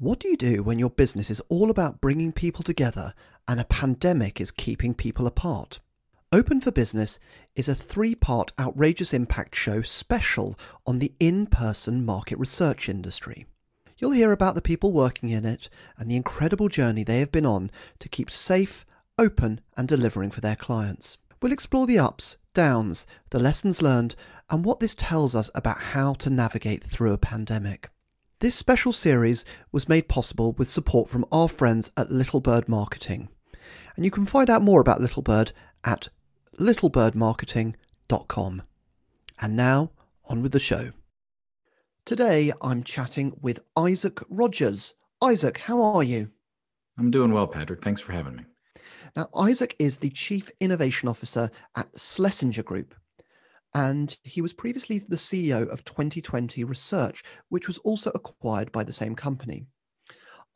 What do you do when your business is all about bringing people together and a pandemic is keeping people apart? Open for Business is a three part outrageous impact show special on the in person market research industry. You'll hear about the people working in it and the incredible journey they have been on to keep safe, open, and delivering for their clients. We'll explore the ups, downs, the lessons learned, and what this tells us about how to navigate through a pandemic. This special series was made possible with support from our friends at Little Bird Marketing. And you can find out more about Littlebird at littlebirdmarketing.com. And now, on with the show. Today, I'm chatting with Isaac Rogers. Isaac, how are you? I'm doing well, Patrick. Thanks for having me. Now, Isaac is the Chief Innovation Officer at Schlesinger Group, and he was previously the CEO of 20/20 Research, which was also acquired by the same company.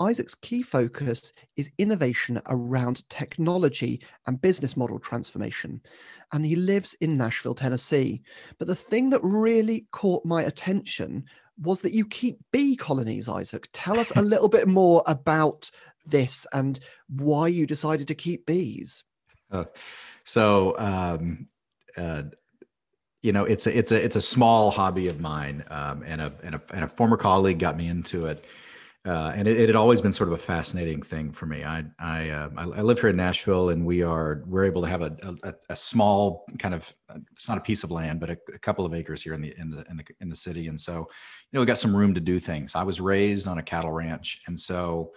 Isaac's key focus is innovation around technology and business model transformation, and he lives in Nashville, Tennessee. But the thing that really caught my attention was that you keep bee colonies, Isaac. Tell us a little bit more about this and why you decided to keep bees. Uh, so, um, uh, you know, it's a it's a it's a small hobby of mine, um, and a, and a and a former colleague got me into it. Uh, and it, it, had always been sort of a fascinating thing for me. I I, uh, I, live here in Nashville, and we are we're able to have a, a, a small kind of it's not a piece of land, but a, a, couple of acres here in the in the in the in the city, and so you know we got some room to do things. I was raised on a cattle ranch, and so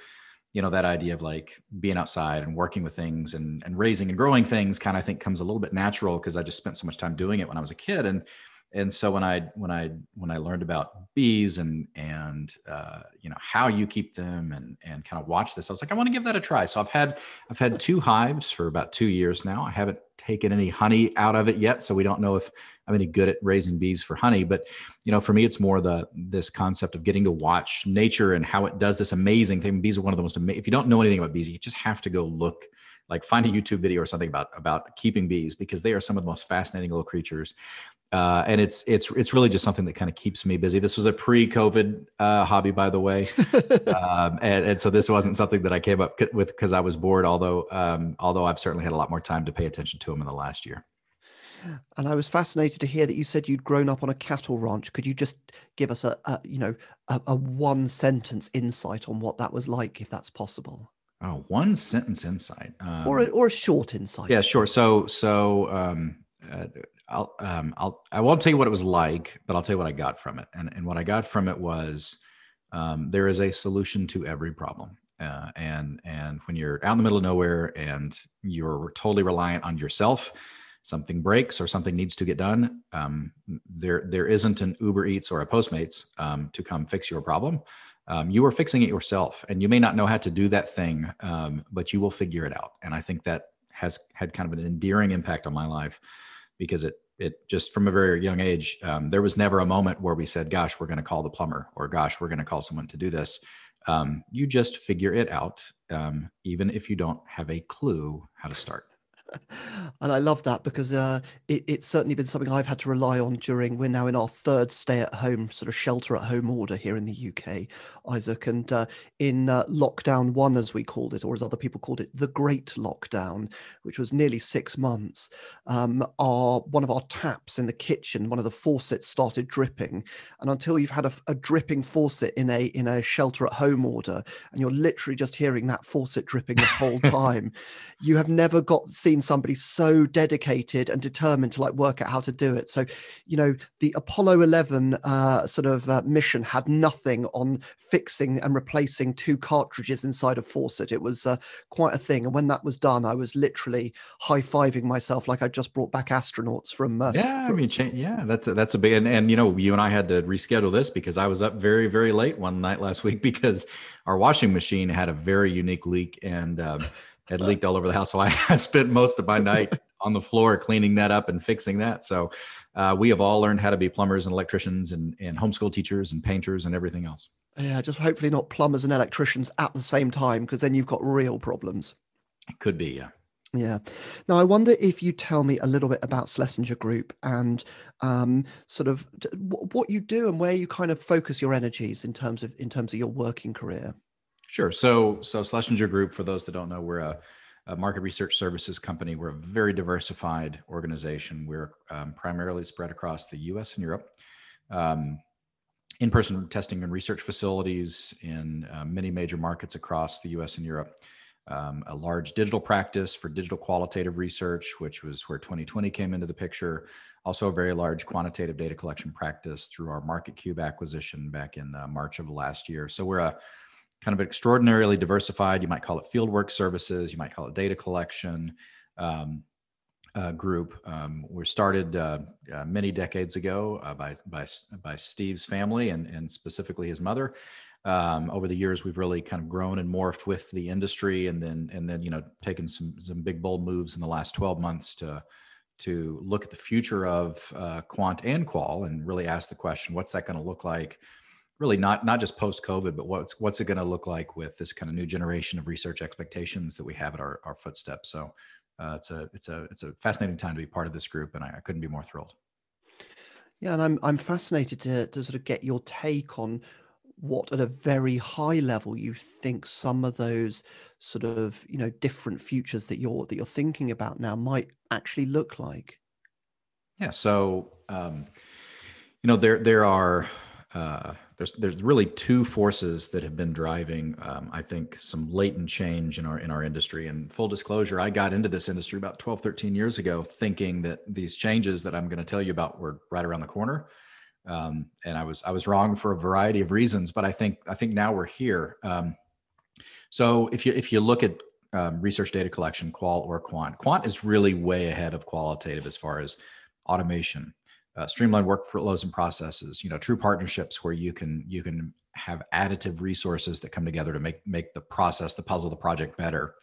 you know that idea of like being outside and working with things and and raising and growing things kind of I think comes a little bit natural because I just spent so much time doing it when I was a kid. And and so when I when I when I learned about bees and and uh, you know how you keep them and and kind of watch this, I was like, I want to give that a try. So I've had I've had two hives for about two years now. I haven't taken any honey out of it yet, so we don't know if I'm any good at raising bees for honey. But you know, for me, it's more the this concept of getting to watch nature and how it does this amazing thing. Bees are one of the most amazing. If you don't know anything about bees, you just have to go look like find a YouTube video or something about about keeping bees because they are some of the most fascinating little creatures. Uh, and it's it's it's really just something that kind of keeps me busy. This was a pre-COVID uh, hobby, by the way, um, and, and, so this wasn't something that I came up with because I was bored. Although um, although I've certainly had a lot more time to pay attention to them in the last year. And I was fascinated to hear that you said you'd grown up on a cattle ranch. Could you just give us a, a you know a, a one sentence insight on what that was like, if that's possible? Oh, one sentence insight, um, or a, or a short insight. Yeah, sure. So so um, uh, I'll um, I'll I won't tell you what it was like, but I'll tell you what I got from it. And and what I got from it was um, there is a solution to every problem. Uh, and and when you're out in the middle of nowhere and you're totally reliant on yourself something breaks or something needs to get done, um, there there isn't an Uber Eats or a Postmates um, to come fix your problem. Um, you are fixing it yourself, and you may not know how to do that thing, um, but you will figure it out. And I think that has had kind of an endearing impact on my life because it it just from a very young age um, there was never a moment where we said gosh we're going to call the plumber or gosh we're going to call someone to do this. Um, you just figure it out um, even if you don't have a clue how to start and I love that because uh, it, it's certainly been something I've had to rely on during. We're now in our third stay-at-home sort of shelter-at-home order here in the UK, Isaac, and uh, in uh, lockdown one, as we called it, or as other people called it, the Great Lockdown, which was nearly six months. Um, our one of our taps in the kitchen, one of the faucets started dripping, and until you've had a, a dripping faucet in a in a shelter-at-home order, and you're literally just hearing that faucet dripping the whole time, you have never got seen somebody so dedicated and determined to like work out how to do it. So, you know, the Apollo 11 uh, sort of uh, mission had nothing on fixing and replacing two cartridges inside a faucet. It was uh, quite a thing. And when that was done, I was literally high fiving myself like I just brought back astronauts from. Uh, yeah, from- I mean, yeah, that's a, that's a big and, and you know, you and I had to reschedule this because I was up very very late one night last week because our washing machine had a very unique leak and. Um, had leaked all over the house. So I, spent most of my night on the floor cleaning that up and fixing that. So uh, we have all learned how to be plumbers and electricians and, and homeschool teachers and painters and everything else. Yeah, just hopefully not plumbers and electricians at the same time because then you've got real problems. It could be, yeah. Yeah. Now, I wonder if you tell me a little bit about Schlesinger Group and um, sort of what you do and where you kind of focus your energies in terms of in terms of your working career. Sure. So, so Schlesinger Group, for those that don't know, we're a, a market research services company. We're a very diversified organization. We're um, primarily spread across the U.S. and Europe. Um, in-person testing and research facilities in uh, many major markets across the U.S. and Europe. Um, a large digital practice for digital qualitative research, which was where 20/20 came into the picture. Also, a very large quantitative data collection practice through our MarketCube acquisition back in uh, March of last year. So we're a kind of extraordinarily diversified. You might call it fieldwork services. You might call it data collection. Um, uh, group. Um, we started uh, uh, many decades ago uh, by, by, by Steve's family and, and specifically his mother. Um, over the years, we've really kind of grown and morphed with the industry, and then and then you know taken some some big bold moves in the last 12 months to to look at the future of uh, quant and qual and really ask the question, what's that going to look like? Really, not not just post COVID, but what's what's it going to look like with this kind of new generation of research expectations that we have at our, our footsteps? So uh, it's a it's a it's a fascinating time to be part of this group, and I, I couldn't be more thrilled. Yeah, and I'm I'm fascinated to to sort of get your take on what at a very high level you think some of those sort of you know different futures that you're that you're thinking about now might actually look like. Yeah, so um, you know there there are uh, there's there's really two forces that have been driving um, i think some latent change in our in our industry. And full disclosure i got into this industry about 12 13 years ago thinking that these changes that i'm going to tell you about were right around the corner. Um, and i was i was wrong for a variety of reasons but i think i think now we're here. Um, so if you if you look at um, research data collection qual or quant quant is really way ahead of qualitative as far as automation uh, streamlined workflows and processes you know true partnerships where you can you can have additive resources that come together to make make the process the puzzle the project better.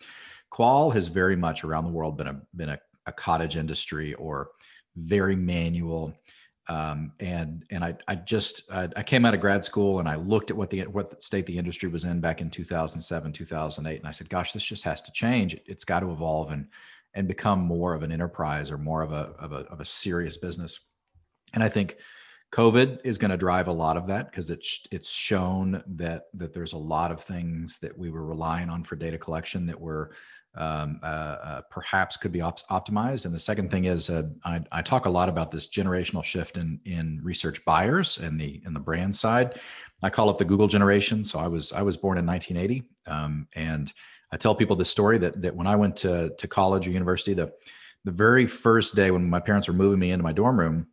Qual has very much around the world been a been a, a cottage industry or very manual. Um, and and I, I just I, I, came out of grad school and I looked at what the what state the industry was in back in 2007 2008 and I said gosh this just has to change. It, has got to evolve and and become more of an enterprise or more of a of a, of a serious business and I think COVID is going to drive a lot of that because it's it's shown that that there's a lot of things that we were relying on for data collection that were um, uh, uh, perhaps could be op- optimized. And the second thing is uh, I, I, talk a lot about this generational shift in in research buyers and the in the brand side. I call it the Google generation. So I was I was born in 1980, um, and I tell people this story that that when I went to to college or university, the the very first day when my parents were moving me into my dorm room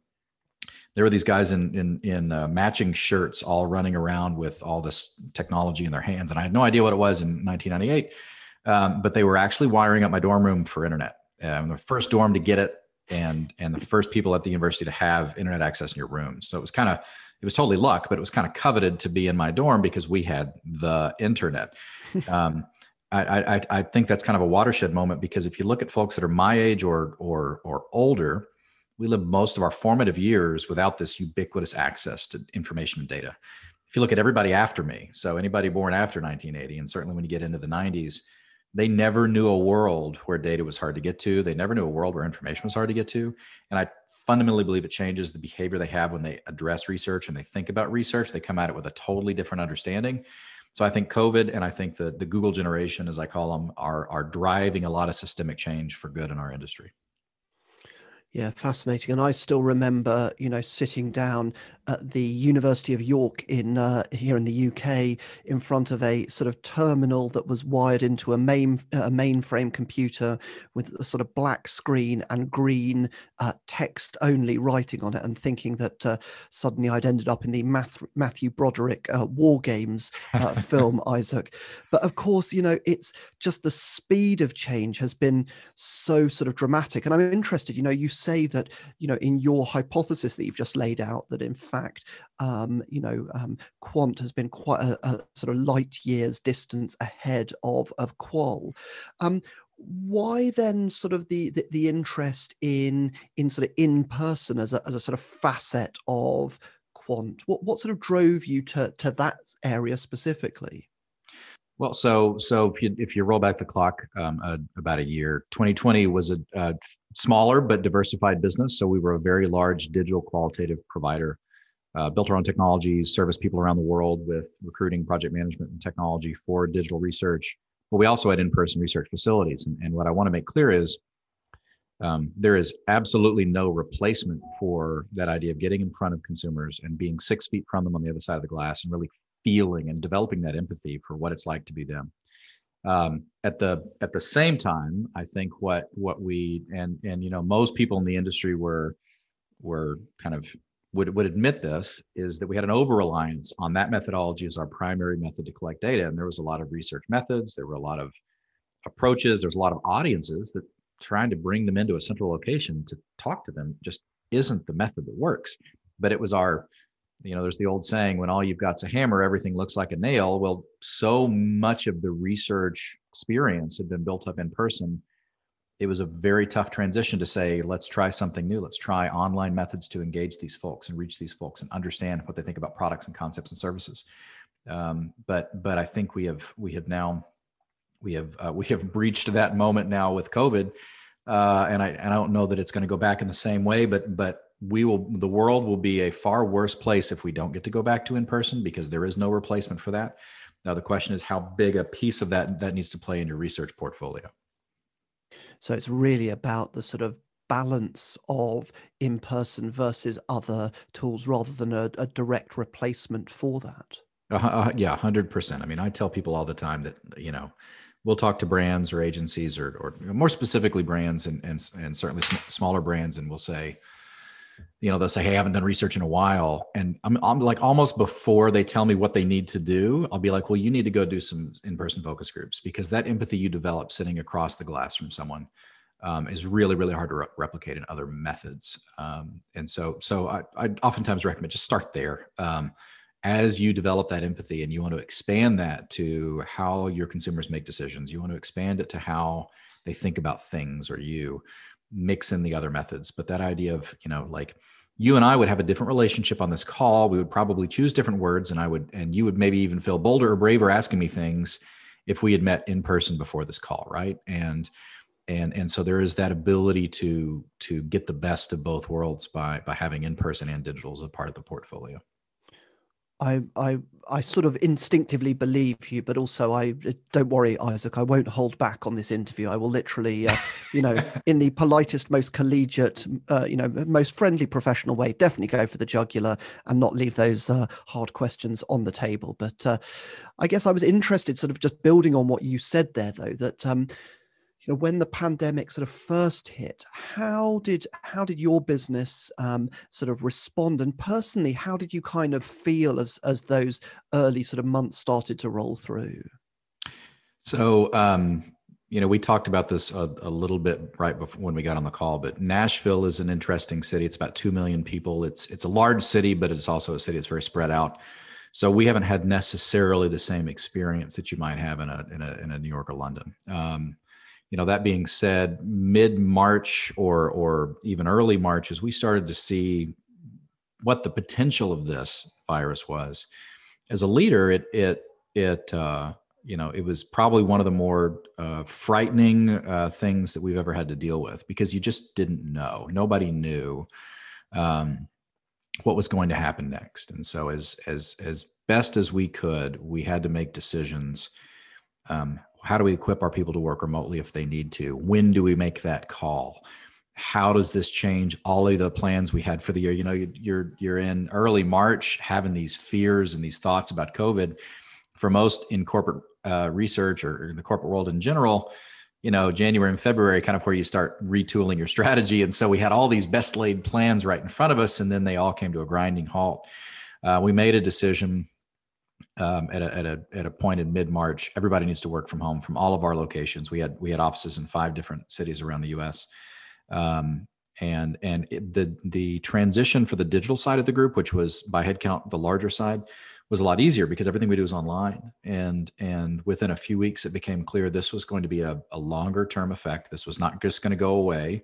there were these guys in in in uh, matching shirts all running around with all this technology in their hands and i had no idea what it was in 1998 um, but they were actually wiring up my dorm room for internet. Um, the first dorm to get it and and the first people at the university to have internet access in your room. So it was kind of it was totally luck but it was kind of coveted to be in my dorm because we had the internet. Um, I, I, I think that's kind of a watershed moment because if you look at folks that are my age or or or older we lived most of our formative years without this ubiquitous access to information and data. If you look at everybody after me, so anybody born after 1980, and certainly when you get into the 90s, they never knew a world where data was hard to get to. They never knew a world where information was hard to get to. And I fundamentally believe it changes the behavior they have when they address research and they think about research. They come at it with a totally different understanding. So I think COVID and I think the, the Google generation, as I call them, are, are driving a lot of systemic change for good in our industry. Yeah, fascinating. And I still remember, you know, sitting down at the University of York in uh, here in the UK in front of a sort of terminal that was wired into a main a mainframe computer with a sort of black screen and green uh, text only writing on it, and thinking that uh, suddenly I'd ended up in the Math- Matthew Broderick uh, War Games uh, film, Isaac. But of course, you know, it's just the speed of change has been so sort of dramatic, and I'm interested. You know, you say that you know in your hypothesis that you've just laid out that in fact um, you know, um, quant has been quite a, a, sort of light years distance ahead of of qual. Um, why then sort of the, the, the interest in in sort of in person as a, as a sort of facet of quant? What what sort of drove you to to that area specifically? Well, so so if you if you roll back the clock um, uh, about a year, 20/20 was a, a, smaller but diversified business. So we were a very large digital qualitative provider uh, built our own technologies, service people around the world with recruiting, project management, and technology for digital research. But we also had in-person research facilities. And, and what I want to make clear is um, there is absolutely no replacement for that idea of getting in front of consumers and being six feet from them on the other side of the glass and really feeling and developing that empathy for what it's like to be them. Um, at the at the same time, I think what what we and and you know most people in the industry were were kind of would, would admit this is that we had an over reliance on that methodology as our primary method to collect data. And there was a lot of research methods, there were a lot of approaches, there's a lot of audiences that trying to bring them into a central location to talk to them just isn't the method that works. But it was our, you know, there's the old saying when all you've got's a hammer, everything looks like a nail. Well, so much of the research experience had been built up in person. It was a very tough transition to say let's try something new. Let's try online methods to engage these folks and reach these folks and understand what they think about products and concepts and services. Um, but but i think we have we have now we have uh, we have breached that moment now with covid. Uh, and i and i don't know that it's going to go back in the same way but but we will the world will be a far worse place if we don't get to go back to in person because there is no replacement for that now the question is how big a piece of that that needs to play in your research portfolio so it's really about the sort of balance of in person versus other tools rather than a, a direct replacement for that. Uh, uh, yeah, 100%. I mean, I tell people all the time that, you know, we'll talk to brands or agencies or, or more specifically brands and, and, and certainly sm- smaller brands, and we'll say, you know, they'll say, Hey, I haven't done research in a while. And I'm, I'm like almost before they tell me what they need to do, I'll be like, Well, you need to go do some in person focus groups because that empathy you develop sitting across the glass from someone um, is really, really hard to re- replicate in other methods. Um, and so, so I, I oftentimes recommend just start there. Um, as you develop that empathy and you want to expand that to how your consumers make decisions, you want to expand it to how they think about things or you mix in the other methods. But that idea of, you know, like you and I would have a different relationship on this call. We would probably choose different words and I would, and you would maybe even feel bolder or braver asking me things if we had met in person before this call. Right. And, and, and so there is that ability to, to get the best of both worlds by, by having in person and digital as a part of the portfolio. I, I, I sort of instinctively believe you, but also I don't worry, Isaac. I won't hold back on this interview. I will literally, uh, you know, in the politest, most collegiate, uh, you know, most friendly, professional way, definitely go for the jugular and not leave those uh, hard questions on the table. But uh, I guess I was interested, sort of just building on what you said there, though, that um, know when the pandemic sort of first hit how did how did your business um, sort of respond? And personally how did you kind of feel as as those early sort of months started to roll through? So um you know we talked about this a, a, little bit right before when we got on the call but nashville is an interesting city. It's about 2 million people. It's it's a large city but it's also a city that's very spread out. So we haven't had necessarily the same experience that you might have in a in a, in a new york or london. Um, you know that being said mid march or or even early march as we started to see what the potential of this virus was. As a leader it it it uh, you know it was probably one of the more uh, frightening uh, things that we've ever had to deal with because you just didn't know. Nobody knew um, what was going to happen next. And so as as as best as we could we had to make decisions um, how do we equip our people to work remotely if they need to? When do we make that call? How does this change all of the plans we had for the year? You know you're you're in early march having these fears and these thoughts about covid. For most in corporate uh, research or in the corporate world in general you know january and february kind of where you start retooling your strategy. And so we had all these best laid plans right in front of us and then they all came to a grinding halt. Uh, we made a decision um, at, a, at a at a point in mid March, everybody needs to work from home from all of our locations. We had we had offices in five different cities around the U.S. Um, and and it, the the transition for the digital side of the group, which was by headcount the larger side, was a lot easier because everything we do is online. And and within a few weeks, it became clear this was going to be a, a longer term effect. This was not just going to go away.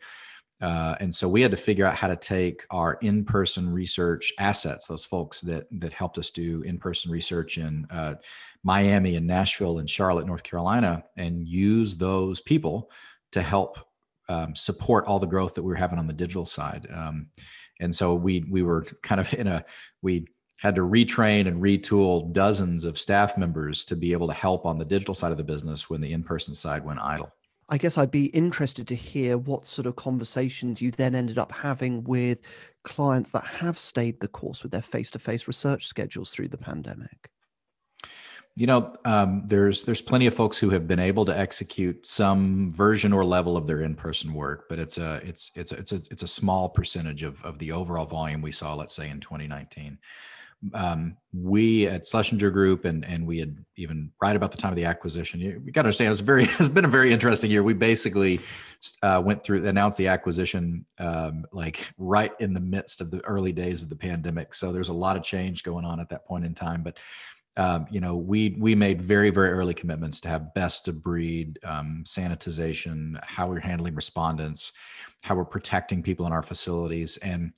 Uh, and so we had to figure out how to take our in-person research assets, those folks that that helped us do in-person research in uh, Miami and Nashville and Charlotte, North Carolina, and use those people to help um, support all the growth that we were having on the digital side. Um, and so we we were kind of in a we had to retrain and retool dozens of staff members to be able to help on the digital side of the business when the in-person side went idle. I guess I'd be interested to hear what sort of conversations you then ended up having with clients that have stayed the course with their face-to-face research schedules through the pandemic. You know, um, there's there's plenty of folks who have been able to execute some version or level of their in-person work, but it's a it's it's a, it's a it's a small percentage of of the overall volume we saw, let's say in 2019 um, we at Schlesinger Group and and we had even right about the time of the acquisition. You, you got to understand, it's very it's been a very interesting year. We basically uh, went through announced the acquisition um, like right in the midst of the early days of the pandemic. So there's a lot of change going on at that point in time, but. Um, you know, we we made very very early commitments to have best of breed um, sanitization, how we're handling respondents, how we're protecting people in our facilities, and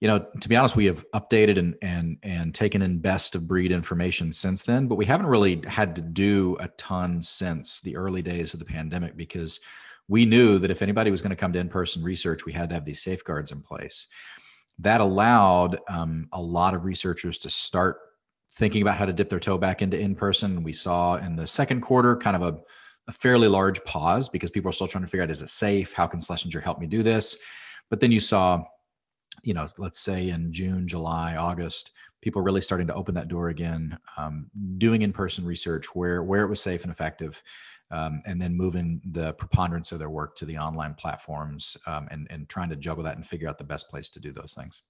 you know, to be honest, we have updated and and and taken in best of breed information since then, but we haven't really had to do a ton since the early days of the pandemic because we knew that if anybody was going to come to in-person research, we had to have these safeguards in place. That allowed um, a lot of researchers to start thinking about how to dip their toe back into in-person. We saw in the second quarter kind of a, a fairly large pause because people are still trying to figure out is it safe? How can Schlesinger help me do this? But then you saw you know, let's say in June, July, August, people really starting to open that door again, um, doing in-person research where where it was safe and effective, um, and then moving the preponderance of their work to the online platforms um, and and trying to juggle that and figure out the best place to do those things.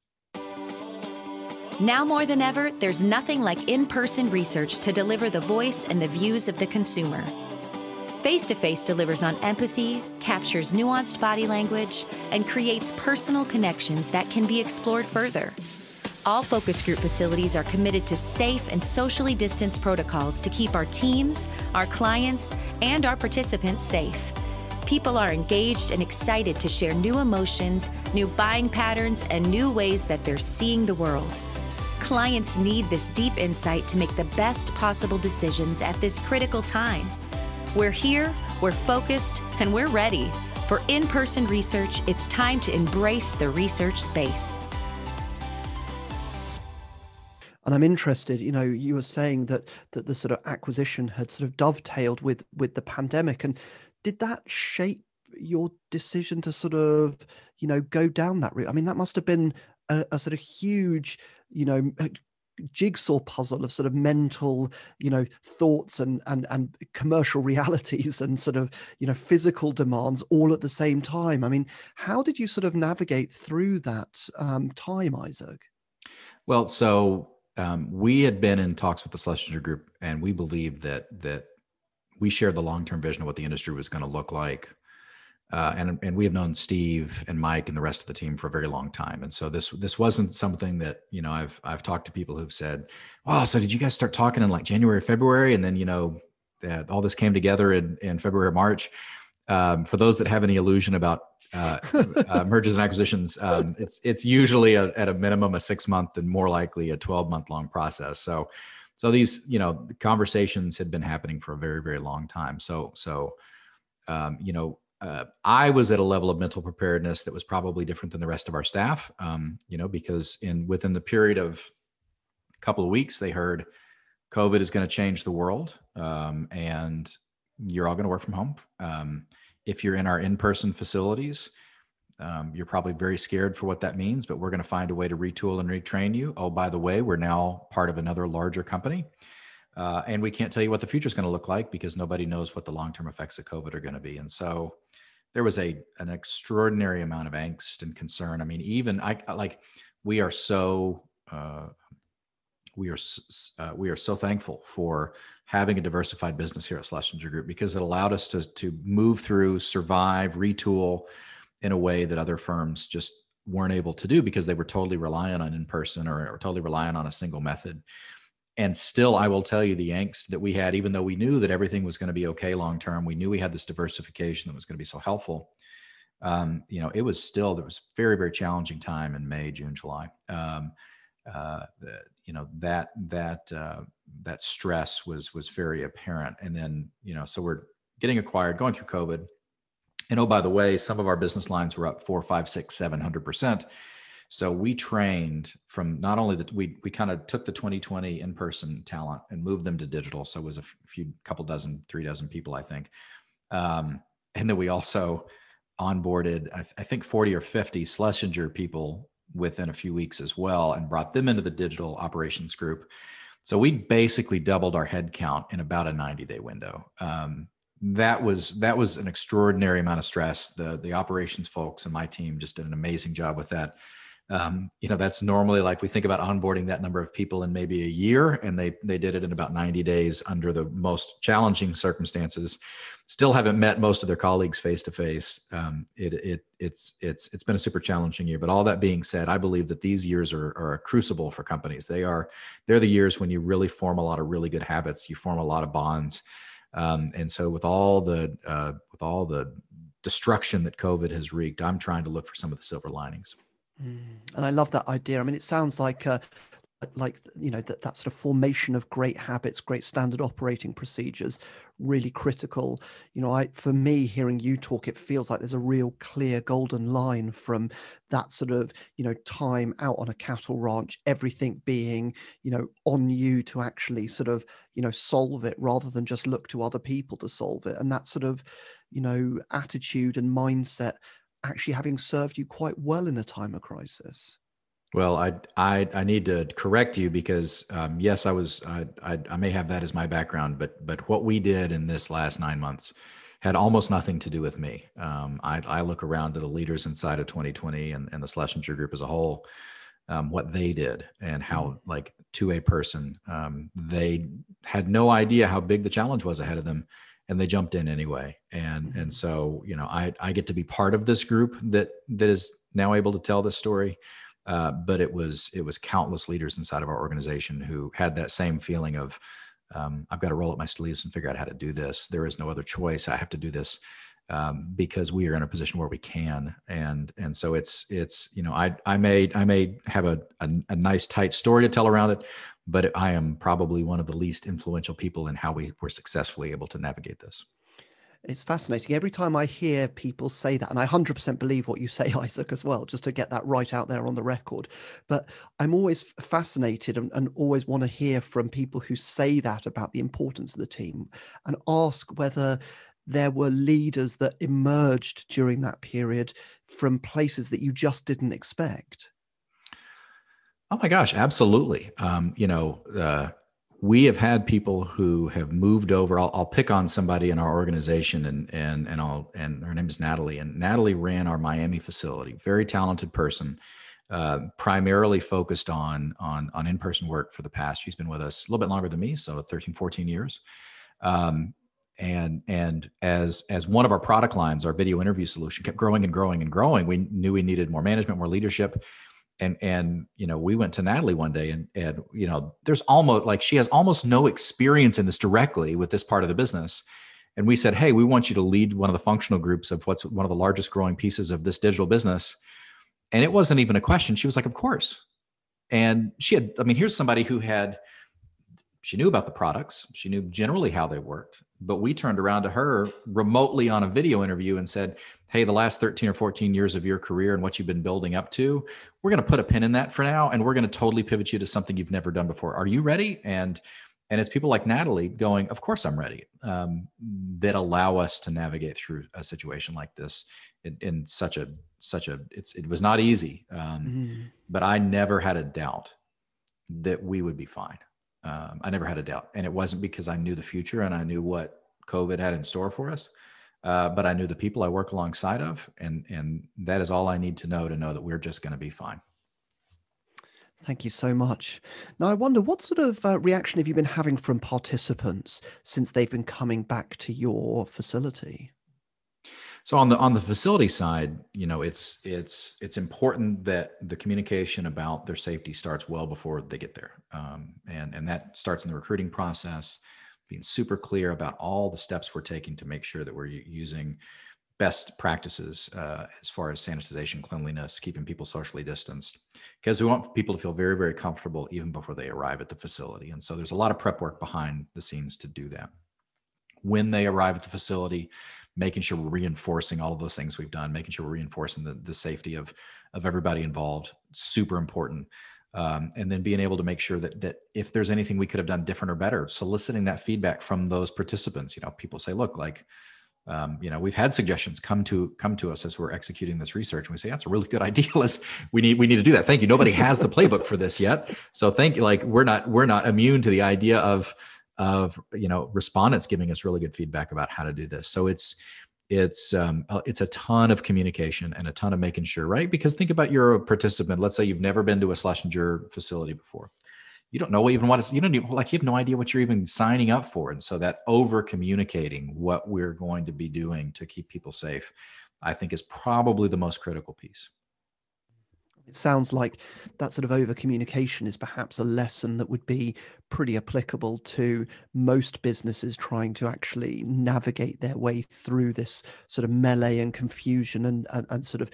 Now more than ever, there's nothing like in-person research to deliver the voice and the views of the consumer. Face to Face delivers on empathy, captures nuanced body language, and creates personal connections that can be explored further. All focus group facilities are committed to safe and socially distanced protocols to keep our teams, our clients, and our participants safe. People are engaged and excited to share new emotions, new buying patterns, and new ways that they're seeing the world. Clients need this deep insight to make the best possible decisions at this critical time. We're here, we're focused, and we're ready. For in person research, it's time to embrace the research space. And I'm interested, you know, you were saying that that the sort of acquisition had sort of dovetailed with with the pandemic. And did that shape your decision to sort of, you know, go down that route? I mean, that must have been a, a sort of huge, you know, jigsaw puzzle of sort of mental you know thoughts and and and commercial realities and sort of you know physical demands all at the same time. I mean how did you sort of navigate through that um, time isaac? Well so um, we had been in talks with the Schlesinger Group, and we believed that that we shared the long term vision of what the industry was going to look like uh, and and we have known Steve and Mike and the rest of the team for a very long time, and so this this wasn't something that you know I've I've talked to people who've said, "Wow, so did you guys start talking in like January, February, and then you know uh, all this came together in in February, March." Um, for those that have any illusion about uh, uh, mergers and acquisitions, um, it's it's usually a, at a minimum a six month and more likely a twelve month long process. So so these you know conversations had been happening for a very very long time. So so um, you know uh, I was at a level of mental preparedness that was probably different than the rest of our staff. Um, you know, because in within the period of a couple of weeks, they heard COVID is going to change the world, um, and you're all going to work from home. Um, if you're in our in-person facilities, um, you're probably very scared for what that means, but we're going to find a way to retool and retrain you. Oh, by the way, we're now part of another larger company. Uh, and we can't tell you what the future is going to look like because nobody knows what the long-term effects of COVID are going to be. And so, there was a an extraordinary amount of angst and concern. I mean, even I like we are so uh, we are uh, we are so thankful for having a diversified business here at Schlesinger Group because it allowed us to to move through, survive, retool in a way that other firms just weren't able to do because they were totally reliant on in person or, or totally reliant on a single method and still i will tell you the angst that we had even though we knew that everything was going to be okay long term we knew we had this diversification that was going to be so helpful um, you know it was still there was very very challenging time in may june july. Um, uh, you know that that uh, that stress was was very apparent. And then you know so we're getting acquired going through covid. And oh by the way some of our business lines were up four five six seven hundred percent So we trained from not only that we we kind of took the 20/20 in person talent and moved them to digital. So it was a few couple dozen, three dozen people, I think. Um, and then we also onboarded, I, th- I think 40 or 50 Schlesinger people within a few weeks as well and brought them into the digital operations group. So we basically doubled our headcount in about a 90 day window. Um, that was that was an extraordinary amount of stress. The the operations folks and my team just did an amazing job with that. Um, you know, that's normally like we think about onboarding that number of people in maybe a year, and they they did it in about 90 days under the most challenging circumstances. Still haven't met most of their colleagues face to face. It it it's it's it's been a super challenging year. But all that being said, I believe that these years are, are a crucible for companies. They are they're the years when you really form a lot of really good habits. You form a lot of bonds um, and so with all the uh, with all the destruction that COVID has wreaked, I'm trying to look for some of the silver linings. Mm. And I love that idea. I mean, it sounds like uh, like you know that that sort of formation of great habits great standard operating procedures really critical you know i for me hearing you talk it feels like there's a real clear golden line from that sort of you know time out on a cattle ranch everything being you know on you to actually sort of you know solve it rather than just look to other people to solve it and that sort of you know attitude and mindset actually having served you quite well in a time of crisis well, I I I need to correct you because um, yes, I was I, I, I may have that as my background, but but what we did in this last nine months had almost nothing to do with me. Um, I I look around to the leaders inside of 20/20 and, and the Schlesinger Group as a whole, um, what they did and how mm-hmm. like to a person um, they had no idea how big the challenge was ahead of them, and they jumped in anyway. And and mm-hmm. so you know I I get to be part of this group that that is now able to tell this story uh, but it was it was countless leaders inside of our organization who had that same feeling of um, I've got to roll up my sleeves and figure out how to do this. There is no other choice. I have to do this um, because we are in a position where we can. And and so it's it's you know I I may I may have a, a, a nice tight story to tell around it, but I am probably one of the least influential people in how we were successfully able to navigate this. It's fascinating. Every time I hear people say that, and I 100% believe what you say, Isaac, as well, just to get that right out there on the record. But I'm always fascinated and, and always want to hear from people who say that about the importance of the team and ask whether there were leaders that emerged during that period from places that you just didn't expect. Oh my gosh, absolutely. Um, you know, uh, we have had people who have moved over. I'll, I'll, pick on somebody in our organization, and and and I'll and her name is Natalie. And Natalie ran our Miami facility. Very talented person, uh, primarily focused on on on in person work for the past. She's been with us a little bit longer than me, so 13, 14 years. Um, and and as as one of our product lines, our video interview solution kept growing and growing and growing. We knew we needed more management, more leadership and and you know we went to natalie one day and and you know there's almost like she has almost no experience in this directly with this part of the business. And we said hey we want you to lead one of the functional groups of what's one of the largest growing pieces of this digital business. And it wasn't even a question. She was like of course. And she had i mean here's somebody who had she knew about the products. She knew generally how they worked. But we turned around to her remotely on a video interview and said hey the last 13 or 14 years of your career and what you've been building up to we're going to put a pin in that for now and we're going to totally pivot you to something you've never done before. Are you ready? And and it's people like natalie going of course i'm ready um, that allow us to navigate through a situation like this in, in such a such a it's it was not easy um, mm-hmm. but i never had a doubt that we would be fine um, I never had a doubt. And it wasn't because I knew the future and I knew what COVID had in store for us, uh, but I knew the people I work alongside of. And, and that is all I need to know to know that we're just going to be fine. Thank you so much. Now, I wonder what sort of uh, reaction have you been having from participants since they've been coming back to your facility? So on the on the facility side, you know, it's it's it's important that the communication about their safety starts well before they get there, um, and and that starts in the recruiting process, being super clear about all the steps we're taking to make sure that we're using best practices uh, as far as sanitization, cleanliness, keeping people socially distanced, because we want people to feel very very comfortable even before they arrive at the facility. And so there's a lot of prep work behind the scenes to do that. When they arrive at the facility, making sure we're reinforcing all of those things we've done, making sure we're reinforcing the, the safety of of everybody involved, super important. Um, and then being able to make sure that that if there's anything we could have done different or better, soliciting that feedback from those participants. You know, people say, look, like um, you know we've had suggestions. Come to come to us as we're executing this research. And we say that's a really good idea. Let's we need we need to do that. Thank you. Nobody has the playbook for this yet. So thank you like we're not we're not immune to the idea of of you know respondents giving us really good feedback about how to do this. So it's it's um, it's a ton of communication and a ton of making sure right? Because think about you're a participant. Let's say you've never been to a slash and schlesinger facility before. You don't know what even what it's you don't even, like you have no idea what you're even signing up for. And so that over communicating what we're going to be doing to keep people safe i think is probably the most critical piece it sounds like that sort of over communication is perhaps a lesson that would be pretty applicable to most businesses trying to actually navigate their way through this sort of melee and confusion and, and, and sort of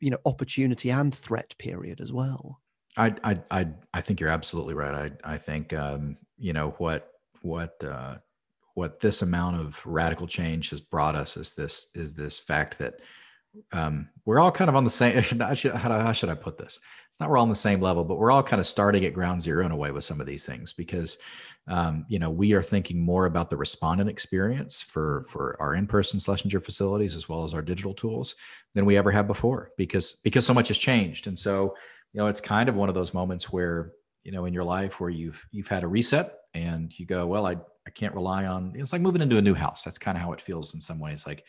you know opportunity and threat period as well I I I I think you're absolutely right. I I think um, you know what what uh, what this amount of radical change has brought us is this is this fact that um, we're all kind of on the same. How should, how should I put this? It's not we're all on the same level, but we're all kind of starting at ground zero in a way with some of these things because um, you know we are thinking more about the respondent experience for for our in-person Schlesinger facilities as well as our digital tools than we ever have before because because so much has changed and so you know it's kind of one of those moments where you know in your life where you've you've had a reset and you go well i i can't rely on it's like moving into a new house that's kind of how it feels in some ways like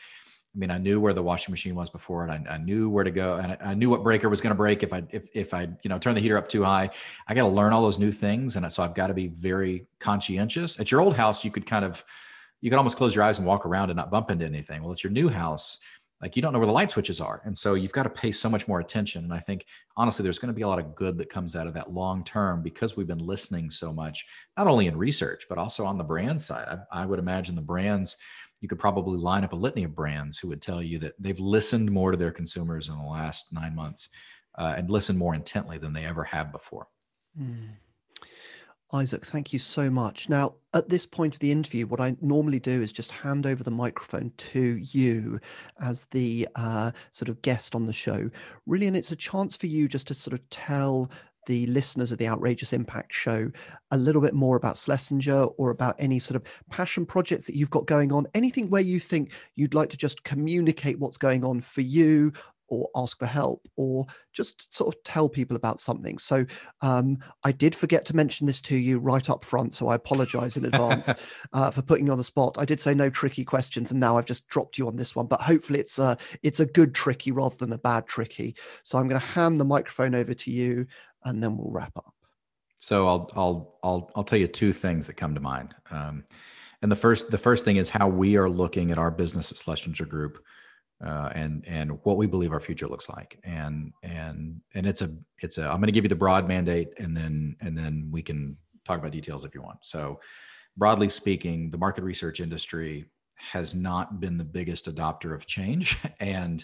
i mean i knew where the washing machine was before and i, I knew where to go and I, I knew what breaker was going to break if i if, if i you know turn the heater up too high. I got to learn all those new things and so i've got to be very conscientious. At your old house you could kind of you could almost close your eyes and walk around and not bump into anything. Well it's your new house like you don't know where the light switches are and so you've got to pay so much more attention and i think honestly there's going to be a lot of good that comes out of that long term because we've been listening so much not only in research but also on the brand side. I, I, would imagine the brands you could probably line up a litany of brands who would tell you that they've listened more to their consumers in the last nine months uh, and listened more intently than they ever have before mm. Isaac, thank you so much. Now, at this point of the interview, what I normally do is just hand over the microphone to you as the uh, sort of guest on the show. Really, and it's a chance for you just to sort of tell the listeners of the Outrageous Impact show a little bit more about Schlesinger or about any sort of passion projects that you've got going on, anything where you think you'd like to just communicate what's going on for you or ask for help or just sort of tell people about something. So um, I did forget to mention this to you right up front. So I apologize in advance uh, for putting you on the spot. I did say no tricky questions and now I've just dropped you on this one, but hopefully it's a, it's a good tricky rather than a bad tricky. So I'm going to hand the microphone over to you and then we'll wrap up. So I'll, I'll, I'll, I'll tell you two things that come to mind. Um, and the first, the first thing is how we are looking at our business at Schlesinger Group uh, and and what we believe our future looks like. And and and it's a it's a i'm going to give you the broad mandate and then and then we can talk about details if you want. So broadly speaking the market research industry has not been the biggest adopter of change. And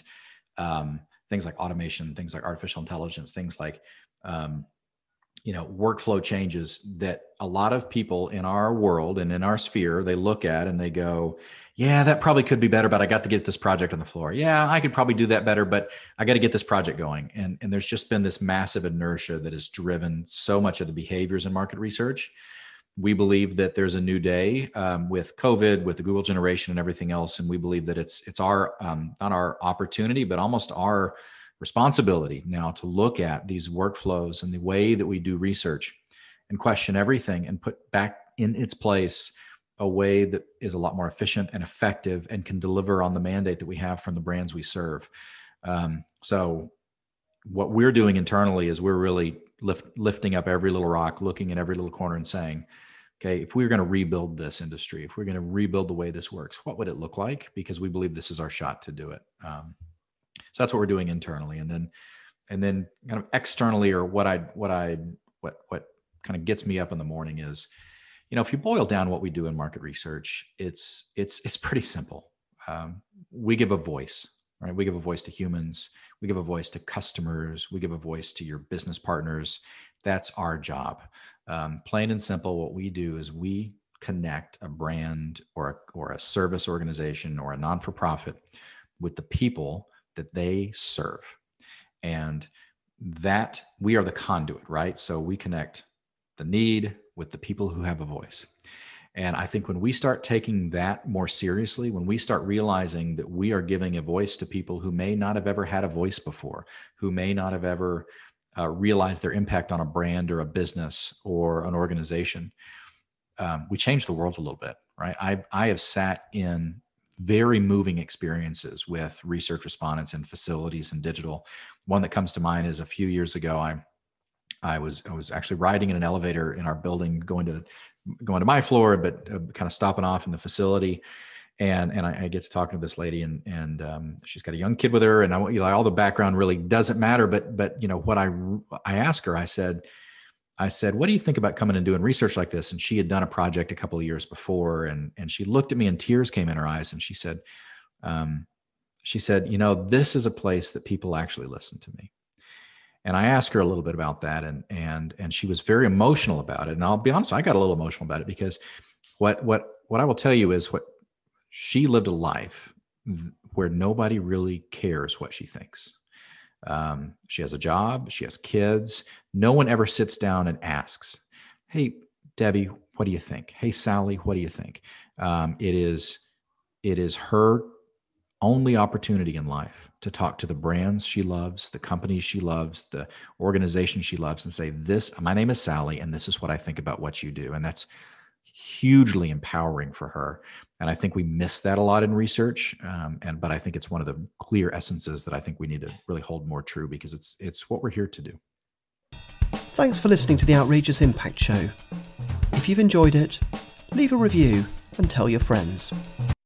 um, things like automation things like artificial intelligence things like um, you know workflow changes that a lot of people in our world and in our sphere they look at and they go yeah that probably could be better but i got to get this project on the floor. Yeah i could probably do that better but i got to get this project going. And and there's just been this massive inertia that has driven so much of the behaviors in market research. We believe that there's a new day um, with covid with the google generation and everything else and we believe that it's it's our um, not our opportunity but almost our responsibility now to look at these workflows and the way that we do research and question everything and put back in its place a way that is a lot more efficient and effective and can deliver on the mandate that we have from the brands we serve. Um, so, what we're doing internally is we're really lift, lifting up every little rock, looking at every little corner, and saying, okay, if we we're going to rebuild this industry, if we're going to rebuild the way this works, what would it look like? Because we believe this is our shot to do it. Um, so that's what we're doing internally, and then and then kind of externally, or what I what I what what kind of gets me up in the morning is, you know, if you boil down what we do in market research, it's it's it's pretty simple. Um, we give a voice, right? We give a voice to humans. We give a voice to customers. We give a voice to your business partners. That's our job. Um, plain and simple, what we do is we connect a brand or a, or a service organization or a non for profit with the people that they serve. And that we are the conduit, right? So we connect the need with the people who have a voice. And I think when we start taking that more seriously, when we start realizing that we are giving a voice to people who may not have ever had a voice before, who may not have ever uh, realized their impact on a brand or a business or an organization, um, we change the world a little bit, right? I, I have sat in very moving experiences with research respondents and facilities and digital. One that comes to mind is a few years ago, I I was I was actually riding in an elevator in our building, going to going to my floor, but uh, kind of stopping off in the facility. And and I, I, get to talking to this lady, and and um, she's got a young kid with her, and I you know all the background really doesn't matter, but but you know what I I asked her, I said. I said, "What do you think about coming and doing research like this?" And she had done a project a couple of years before, and and she looked at me, and tears came in her eyes, and she said, um, "She said, you know, this is a place that people actually listen to me." and I asked her a little bit about that, and and and she was very emotional about it. And I'll be honest, I got a little emotional about it because what what what I will tell you is what she lived a life where nobody really cares what she thinks. Um, she has a job, she has kids. No one ever sits down and asks, "Hey, Debbie, what do you think? Hey, Sally, what do you think?" Um, it is it is her only opportunity in life to talk to the brands she loves, the companies she loves, the organization she loves, and say, This, my name is Sally, and this is what I think about what you do. And that's hugely empowering for her. And I think we miss that a lot in research. Um, and but I think it's one of the clear essences that I think we need to really hold more true because it's it's what we're here to do. Thanks for listening to the Outrageous Impact Show. If you've enjoyed it, leave a review and tell your friends.